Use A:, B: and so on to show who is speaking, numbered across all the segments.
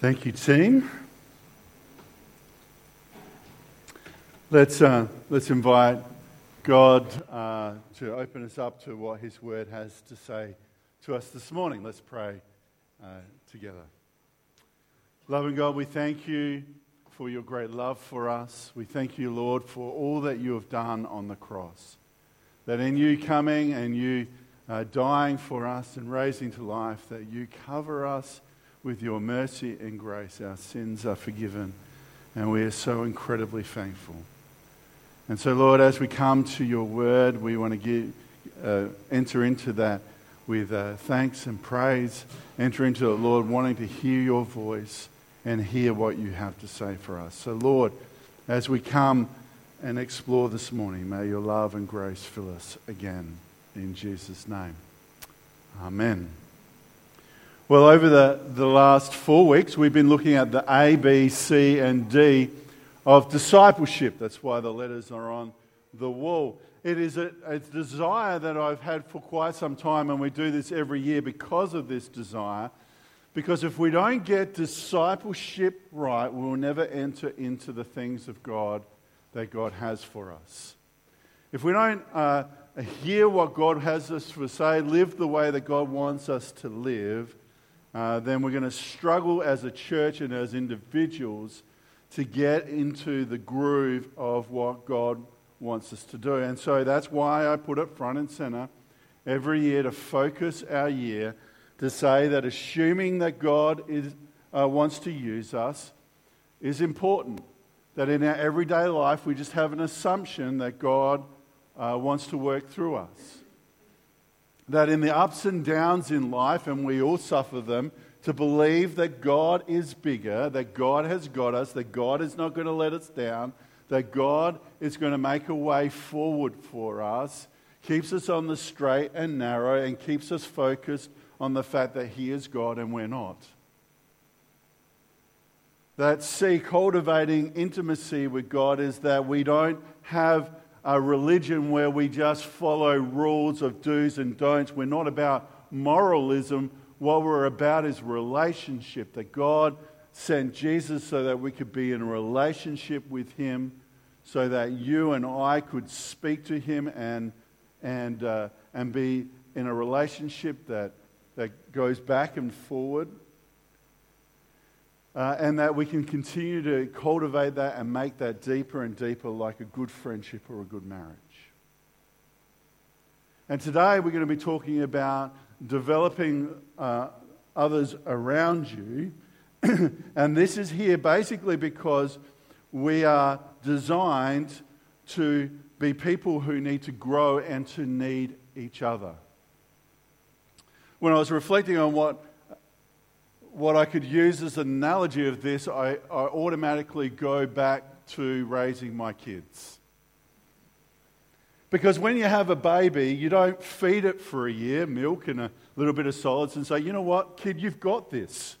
A: Thank you, team. Let's, uh, let's invite God uh, to open us up to what His Word has to say to us this morning. Let's pray uh, together. Loving God, we thank you for your great love for us. We thank you, Lord, for all that you have done on the cross. That in you coming and you uh, dying for us and raising to life, that you cover us with your mercy and grace, our sins are forgiven, and we are so incredibly thankful. And so, Lord, as we come to your word, we want to give, uh, enter into that with uh, thanks and praise. Enter into it, Lord, wanting to hear your voice and hear what you have to say for us. So, Lord, as we come and explore this morning, may your love and grace fill us again. In Jesus' name. Amen. Well, over the, the last four weeks, we've been looking at the A, B, C, and D of discipleship. That's why the letters are on the wall. It is a, a, desire that I've had for quite some time, and we do this every year because of this desire. Because if we don't get discipleship right, we will never enter into the things of God that God has for us. If we don't uh, hear what God has us to say, live the way that God wants us to live, uh, then we're going to struggle as a church and as individuals to get into the groove of what God wants us to do. And so that's why I put it front and center every year to focus our year to say that assuming that God is, uh, wants to use us is important. That in our everyday life, we just have an assumption that God uh, wants to work through us that in the ups and downs in life, and we all suffer them, to believe that God is bigger, that God has got us, that God is not going to let us down, that God is going to make a way forward for us, keeps us on the straight and narrow, and keeps us focused on the fact that He is God and we're not. That, C, cultivating intimacy with God is that we don't have a religion where we just follow rules of do's and don'ts. We're not about moralism. What we're about is relationship. That God sent Jesus so that we could be in a relationship with Him, so that you and I could speak to Him and, and, uh, and be in a relationship that, that goes back and forward uh, and that we can continue to cultivate that and make that deeper and deeper like a good friendship or a good marriage. And today we're going to be talking about developing uh, others around you. and this is here basically because we are designed to be people who need to grow and to need each other. When I was reflecting on what what I could use as an analogy of this, I, I automatically go back to raising my kids. Because when you have a baby, you don't feed it for a year, milk and a little bit of solids, and say, you know what, kid, you've got this.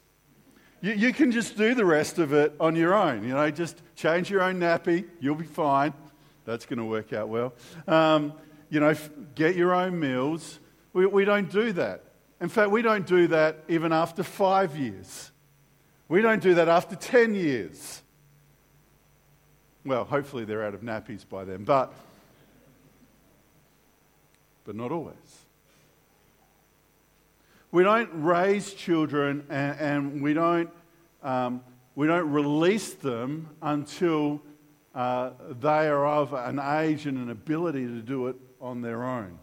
A: You, you can just do the rest of it on your own. You know, just change your own nappy, you'll be fine. That's going to work out well. Um, you know, get your own meals. We, we don't do that. In fact, we don't do that even after five years. We don't do that after 10 years. Well, hopefully they're out of nappies by then, but, but not always. We don't raise children and, and we, don't, um, we don't release them until uh, they are of an age and an ability to do it on their own.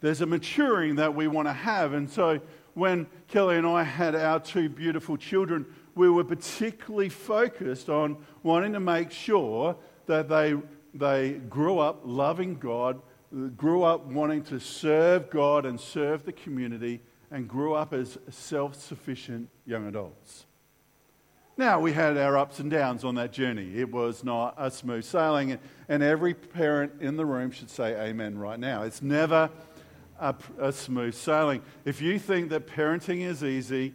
A: There's a maturing that we want to have. And so when Kelly and I had our two beautiful children, we were particularly focused on wanting to make sure that they, they grew up loving God, grew up wanting to serve God and serve the community, and grew up as self sufficient young adults. Now, we had our ups and downs on that journey. It was not a smooth sailing, and every parent in the room should say amen right now. It's never a, a smooth sailing. If you think that parenting is easy,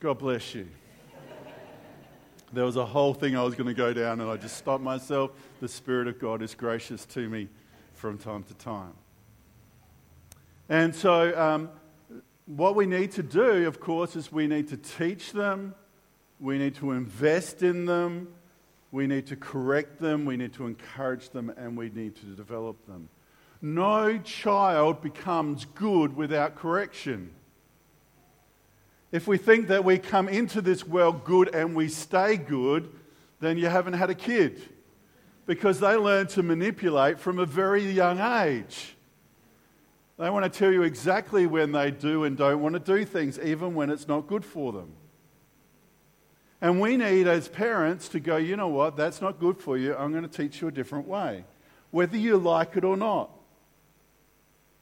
A: God bless you. there was a whole thing I was going to go down, and I just stopped myself. The Spirit of God is gracious to me from time to time. And so, um, what we need to do, of course, is we need to teach them, we need to invest in them, we need to correct them, we need to encourage them, and we need to develop them. No child becomes good without correction. If we think that we come into this world good and we stay good, then you haven't had a kid because they learn to manipulate from a very young age. They want to tell you exactly when they do and don't want to do things, even when it's not good for them. And we need, as parents, to go, you know what, that's not good for you. I'm going to teach you a different way, whether you like it or not.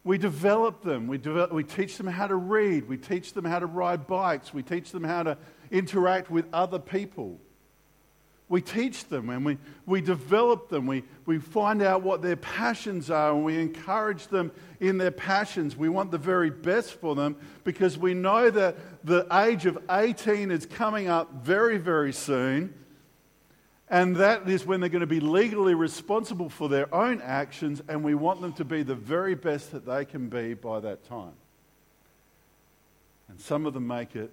A: We develop them. We, develop, we teach them how to read. We teach them how to ride bikes. We teach them how to interact with other people. We teach them and we, we develop them. We, we find out what their passions are and we encourage them in their passions. We want the very best for them because we know that the age of 18 is coming up very, very soon. And that is when they're going to be legally responsible for their own actions, and we want them to be the very best that they can be by that time. And some of them make it,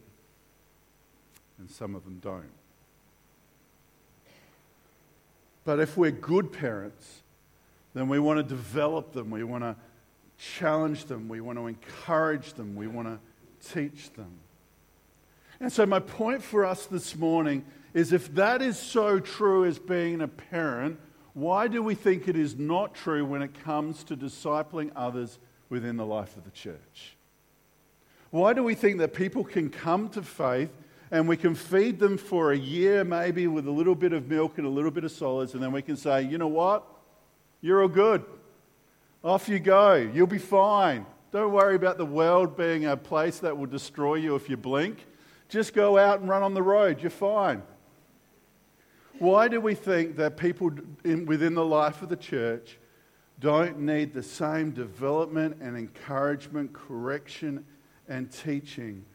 A: and some of them don't. But if we're good parents, then we want to develop them, we want to challenge them, we want to encourage them, we want to teach them. And so, my point for us this morning is if that is so true as being a parent, why do we think it is not true when it comes to discipling others within the life of the church? Why do we think that people can come to faith and we can feed them for a year, maybe with a little bit of milk and a little bit of solids, and then we can say, you know what? You're all good. Off you go. You'll be fine. Don't worry about the world being a place that will destroy you if you blink. Just go out and run on the road. You're fine. Why do we think that people in, within the life of the church don't need the same development and encouragement, correction, and teaching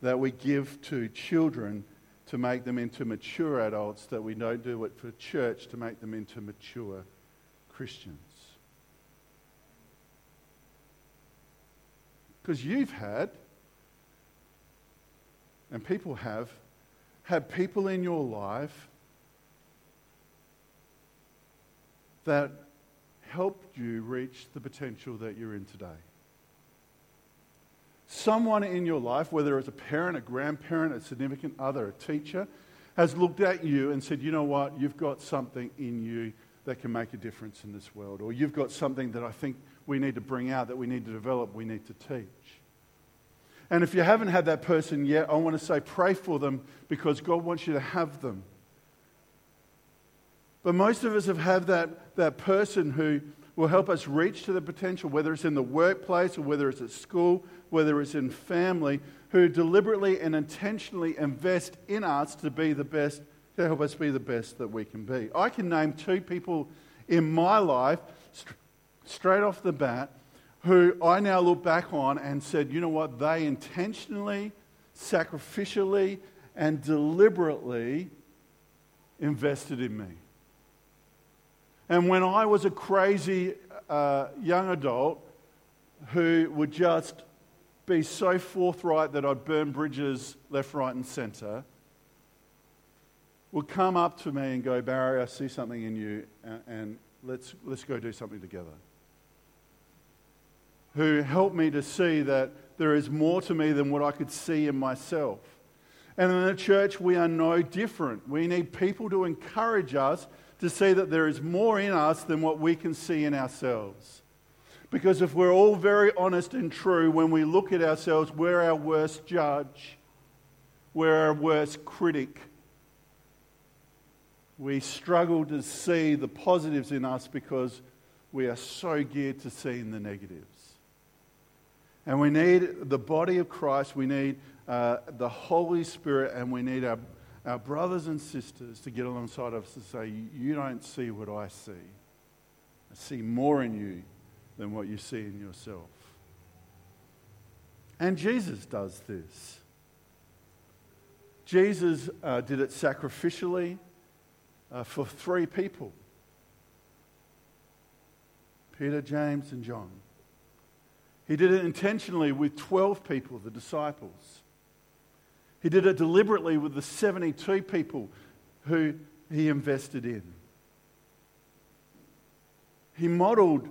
A: that we give to children to make them into mature adults, that we don't do it for church to make them into mature Christians? Because you've had, and people have, had people in your life that helped you reach the potential that you're in today. Someone in your life, whether it's a parent, a grandparent, a significant other, a teacher, has looked at you and said, you know what, you've got something in you that can make a difference in this world. Or you've got something that I think we need to bring out, that we need to develop, we need to teach. And if you haven't had that person yet, I want to say pray for them because God wants you to have them. But most of us have had that, that person who will help us reach to the potential, whether it's in the workplace or whether it's at school, whether it's in family, who deliberately and intentionally invest in us to be the best, to help us be the best that we can be. I can name two people in my life straight off the bat who I now look back on and said, you know what, they intentionally, sacrificially, and deliberately invested in me. And when I was a crazy uh, young adult who would just be so forthright that I'd burn bridges left, right, and centre, would come up to me and go, Barry, I see something in you, and, and let's, let's go do something together. Who helped me to see that there is more to me than what I could see in myself. And in the church, we are no different. We need people to encourage us to see that there is more in us than what we can see in ourselves. Because if we're all very honest and true, when we look at ourselves, we're our worst judge, we're our worst critic. We struggle to see the positives in us because we are so geared to seeing the negatives. And we need the body of Christ, we need uh, the Holy Spirit, and we need our our brothers and sisters to get alongside of us and say, You don't see what I see. I see more in you than what you see in yourself. And Jesus does this. Jesus uh, did it sacrificially uh, for three people Peter, James, and John. He did it intentionally with 12 people, the disciples. He did it deliberately with the 72 people who he invested in. He modeled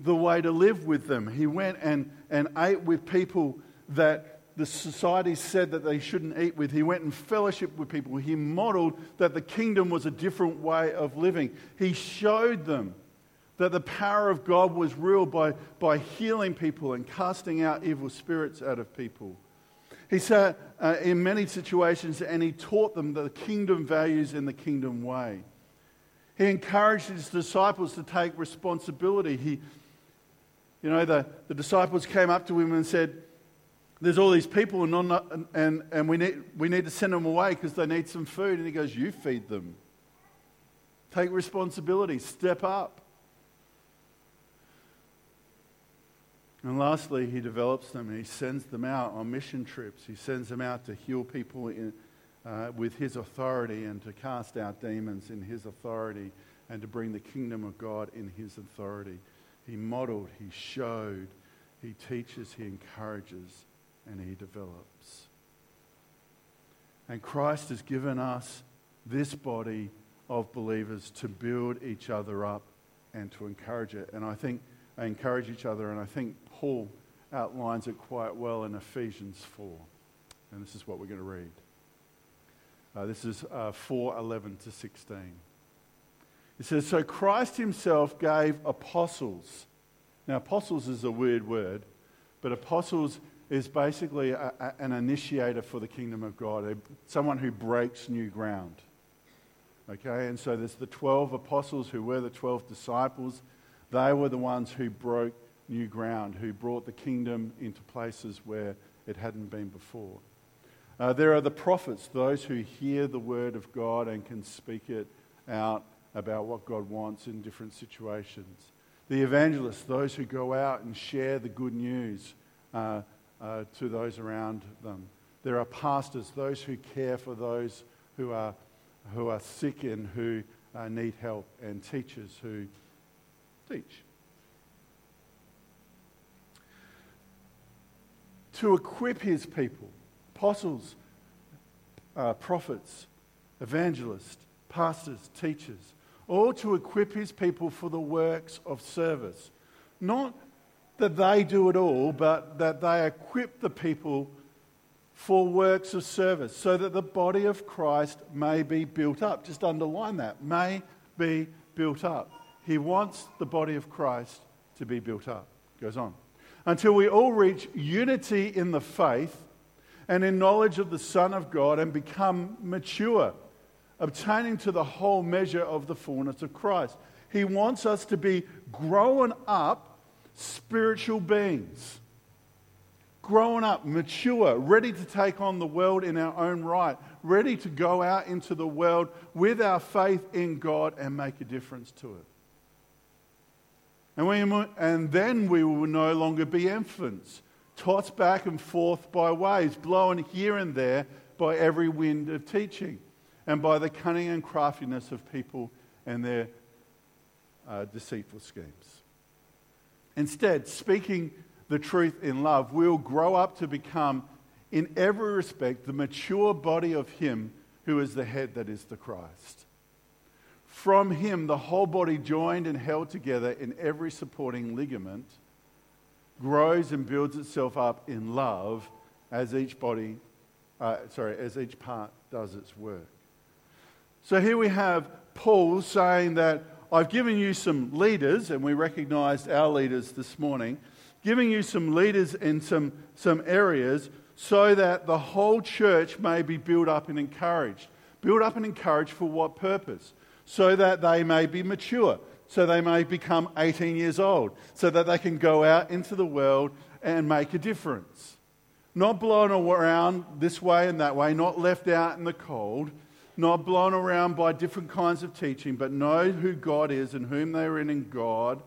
A: the way to live with them. He went and, and ate with people that the society said that they shouldn't eat with. He went and fellowship with people. He modeled that the kingdom was a different way of living. He showed them that the power of God was real by, by healing people and casting out evil spirits out of people. He said uh, in many situations, and he taught them the kingdom values and the kingdom way. He encouraged his disciples to take responsibility. He, you know, the, the disciples came up to him and said, There's all these people, and, and, and we, need, we need to send them away because they need some food. And he goes, You feed them. Take responsibility, step up. And lastly, he develops them and he sends them out on mission trips. He sends them out to heal people in, uh, with his authority and to cast out demons in his authority and to bring the kingdom of God in his authority. He modeled, he showed, he teaches, he encourages, and he develops. And Christ has given us this body of believers to build each other up and to encourage it. And I think encourage each other, and I think Paul outlines it quite well in Ephesians 4. And this is what we're going to read. Uh, this is uh, 4 11 to 16. It says, So Christ himself gave apostles. Now, apostles is a weird word, but apostles is basically a, a, an initiator for the kingdom of God, a, someone who breaks new ground. Okay, and so there's the 12 apostles who were the 12 disciples. They were the ones who broke new ground, who brought the kingdom into places where it hadn't been before. Uh, there are the prophets, those who hear the word of God and can speak it out about what God wants in different situations. The evangelists, those who go out and share the good news uh, uh, to those around them. There are pastors, those who care for those who are, who are sick and who uh, need help, and teachers who teach. To equip his people apostles, uh, prophets, evangelists, pastors, teachers, all to equip his people for the works of service. Not that they do it all, but that they equip the people for works of service so that the body of Christ may be built up. Just underline that may be built up. He wants the body of Christ to be built up. Goes on. Until we all reach unity in the faith and in knowledge of the Son of God and become mature, obtaining to the whole measure of the fullness of Christ. He wants us to be grown up spiritual beings. Grown up, mature, ready to take on the world in our own right, ready to go out into the world with our faith in God and make a difference to it. And, we, and then we will no longer be infants tossed back and forth by waves, blown here and there by every wind of teaching, and by the cunning and craftiness of people and their uh, deceitful schemes. Instead, speaking the truth in love, we'll grow up to become, in every respect, the mature body of Him who is the head that is the Christ. From Him, the whole body joined and held together in every supporting ligament grows and builds itself up in love as each body, uh, sorry, as each part does its work. So here we have Paul saying that I've given you some leaders, and we recognized our leaders this morning, giving you some leaders in some, some areas so that the whole church may be built up and encouraged. Built up and encouraged for what purpose? So that they may be mature so they may become 18 years old, so that they can go out into the world and make a difference. Not blown around this way and that way, not left out in the cold, not blown around by different kinds of teaching, but know who God is and whom they are in in God,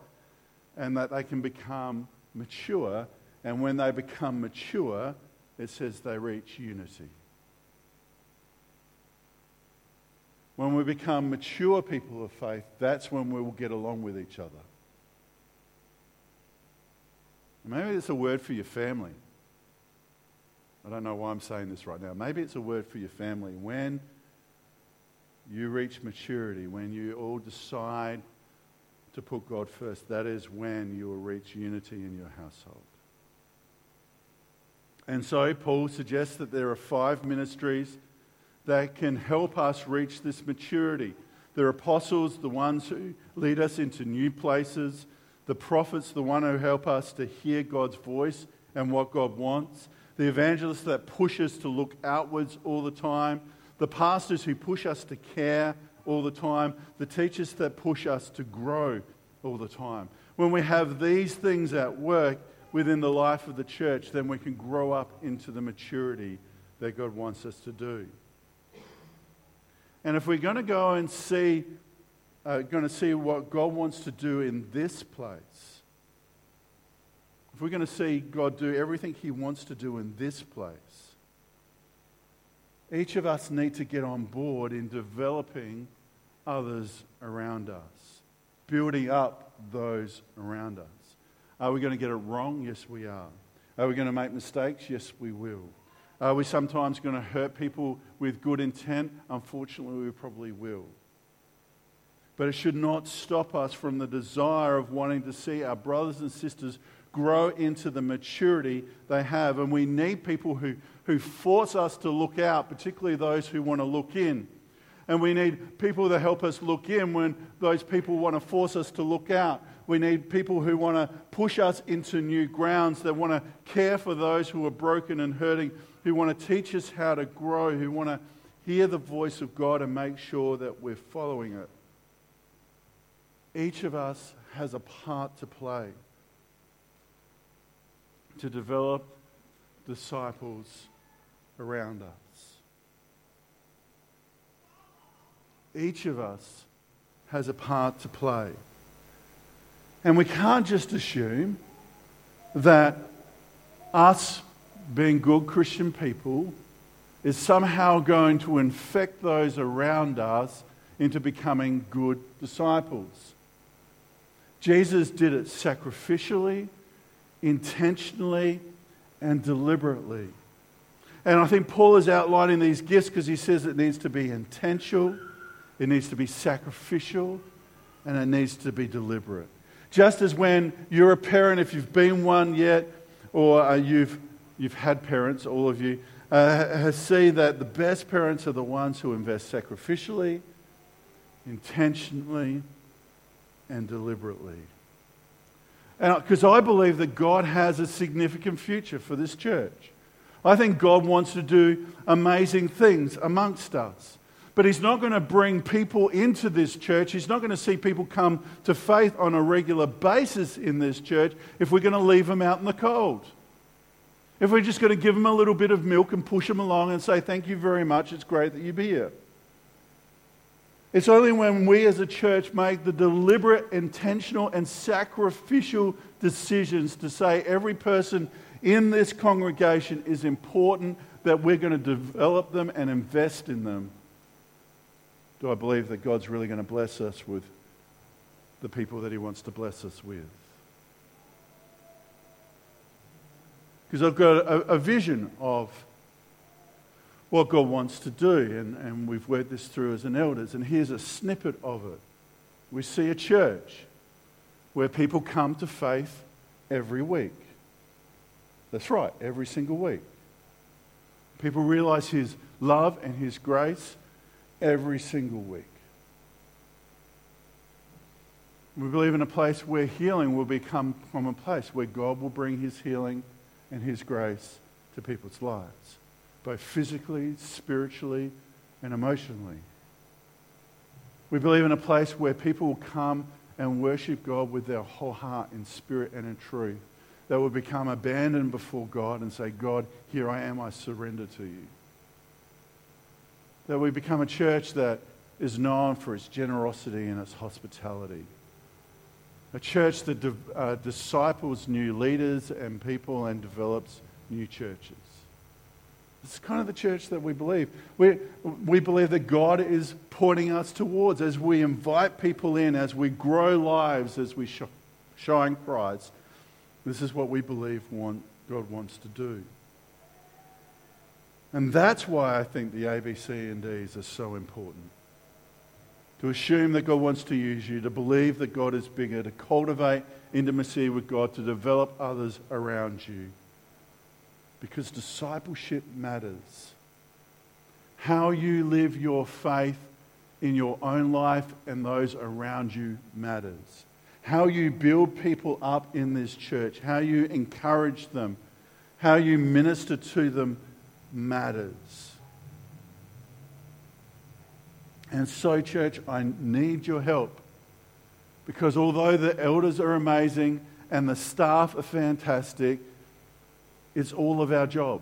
A: and that they can become mature. And when they become mature, it says they reach unity. When we become mature people of faith, that's when we will get along with each other. Maybe it's a word for your family. I don't know why I'm saying this right now. Maybe it's a word for your family. When you reach maturity, when you all decide to put God first, that is when you will reach unity in your household. And so Paul suggests that there are five ministries that can help us reach this maturity. The apostles, the ones who lead us into new places, the prophets, the one who help us to hear God's voice and what God wants, the evangelists that push us to look outwards all the time, the pastors who push us to care all the time, the teachers that push us to grow all the time. When we have these things at work within the life of the church, then we can grow up into the maturity that God wants us to do. And if we're going to go and see, uh, going to see what God wants to do in this place, if we're going to see God do everything He wants to do in this place, each of us need to get on board in developing others around us, building up those around us. Are we going to get it wrong? Yes, we are. Are we going to make mistakes? Yes, we will. Are we sometimes going to hurt people with good intent? Unfortunately, we probably will. But it should not stop us from the desire of wanting to see our brothers and sisters grow into the maturity they have. And we need people who, who force us to look out, particularly those who want to look in. And we need people to help us look in when those people want to force us to look out. We need people who want to push us into new grounds, that want to care for those who are broken and hurting, who want to teach us how to grow, who want to hear the voice of God and make sure that we're following it. Each of us has a part to play to develop disciples around us. Each of us has a part to play. And we can't just assume that us being good Christian people is somehow going to infect those around us into becoming good disciples. Jesus did it sacrificially intentionally and deliberately. And I think Paul is outlining these gifts because he says it needs to be intentional, it needs to be sacrificial, and it needs to be deliberate. Just as when you're a parent, if you've been one yet, or uh, you've, you've had parents, all of you, uh, see that the best parents are the ones who invest sacrificially, intentionally, and deliberately. Because I believe that God has a significant future for this church. I think God wants to do amazing things amongst us. But He's not going to bring people into this church. He's not going to see people come to faith on a regular basis in this church if we're going to leave them out in the cold. If we're just going to give them a little bit of milk and push them along and say, Thank you very much, it's great that you're here. It's only when we as a church make the deliberate, intentional, and sacrificial decisions to say every person in this congregation is important that we're going to develop them and invest in them. Do I believe that God's really going to bless us with the people that He wants to bless us with? Because I've got a, a vision of what God wants to do. And, and we've worked this through as an elders. And here's a snippet of it. We see a church where people come to faith every week. That's right, every single week. People realize His love and His grace every single week. We believe in a place where healing will become from a place where God will bring His healing and His grace to people's lives both physically, spiritually, and emotionally. We believe in a place where people will come and worship God with their whole heart in spirit and in truth. They will become abandoned before God and say, God, here I am, I surrender to you. That we become a church that is known for its generosity and its hospitality. A church that uh, disciples new leaders and people and develops new churches. It's kind of the church that we believe. We, we believe that God is pointing us towards as we invite people in, as we grow lives, as we sh- shine Christ. This is what we believe want, God wants to do. And that's why I think the ABC and Ds are so important. To assume that God wants to use you, to believe that God is bigger, to cultivate intimacy with God, to develop others around you. Because discipleship matters. How you live your faith in your own life and those around you matters. How you build people up in this church, how you encourage them, how you minister to them matters. And so, church, I need your help. Because although the elders are amazing and the staff are fantastic, it's all of our job.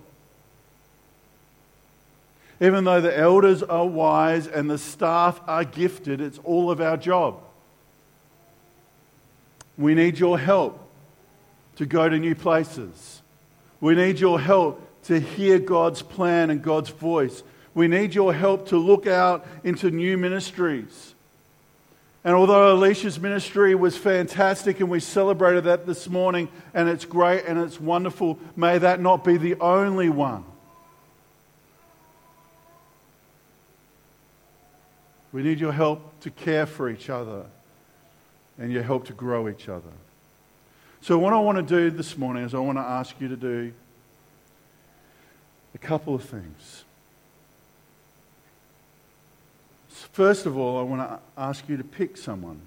A: Even though the elders are wise and the staff are gifted, it's all of our job. We need your help to go to new places. We need your help to hear God's plan and God's voice. We need your help to look out into new ministries. And although Alicia's ministry was fantastic and we celebrated that this morning, and it's great and it's wonderful, may that not be the only one. We need your help to care for each other and your help to grow each other. So, what I want to do this morning is I want to ask you to do a couple of things. First of all, I want to ask you to pick someone.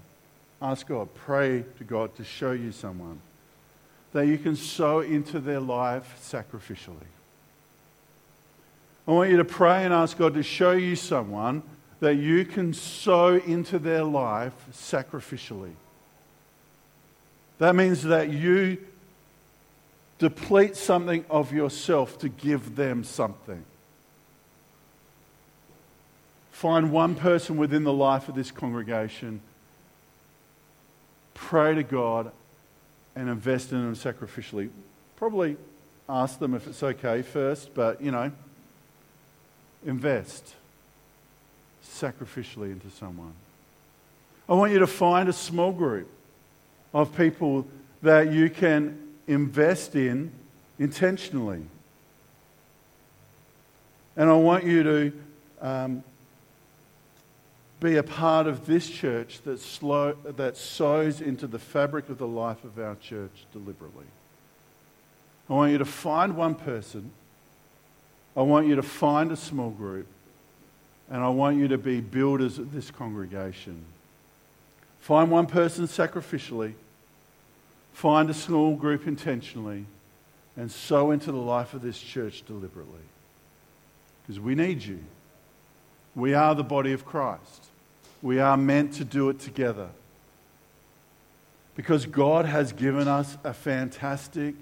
A: Ask God, pray to God to show you someone that you can sow into their life sacrificially. I want you to pray and ask God to show you someone that you can sow into their life sacrificially. That means that you deplete something of yourself to give them something. Find one person within the life of this congregation, pray to God, and invest in them sacrificially. Probably ask them if it's okay first, but you know, invest sacrificially into someone. I want you to find a small group of people that you can invest in intentionally. And I want you to um, be a part of this church that, slow, that sows into the fabric of the life of our church deliberately. I want you to find one person. I want you to find a small group. And I want you to be builders of this congregation. Find one person sacrificially, find a small group intentionally, and sow into the life of this church deliberately. Because we need you. We are the body of Christ. We are meant to do it together. Because God has given us a fantastic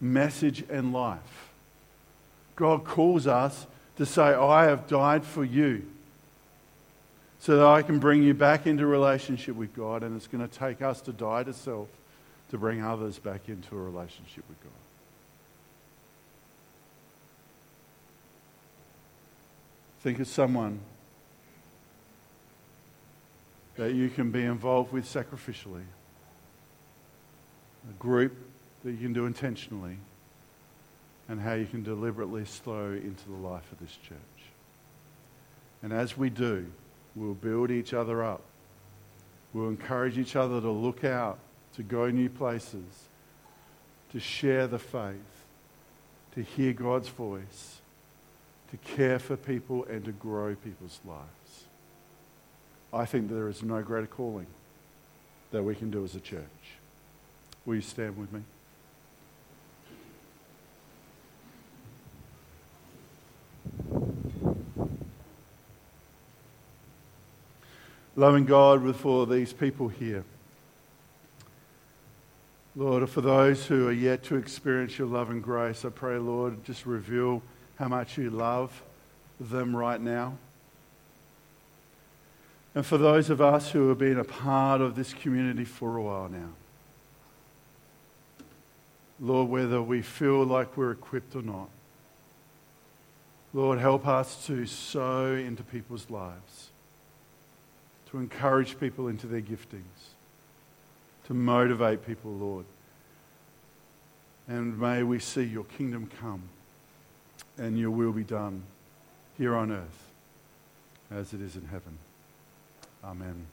A: message and life. God calls us to say, I have died for you so that I can bring you back into relationship with God, and it's going to take us to die to self to bring others back into a relationship with God. Think of someone that you can be involved with sacrificially, a group that you can do intentionally and how you can deliberately slow into the life of this church. And as we do, we'll build each other up. We'll encourage each other to look out, to go new places, to share the faith, to hear God's voice, to care for people, and to grow people's lives. I think there is no greater calling that we can do as a church. Will you stand with me? Loving God for these people here. Lord, for those who are yet to experience your love and grace, I pray, Lord, just reveal how much you love them right now. And for those of us who have been a part of this community for a while now, Lord, whether we feel like we're equipped or not, Lord, help us to sow into people's lives, to encourage people into their giftings, to motivate people, Lord, And may we see your kingdom come and your will be done here on earth as it is in heaven. Amen.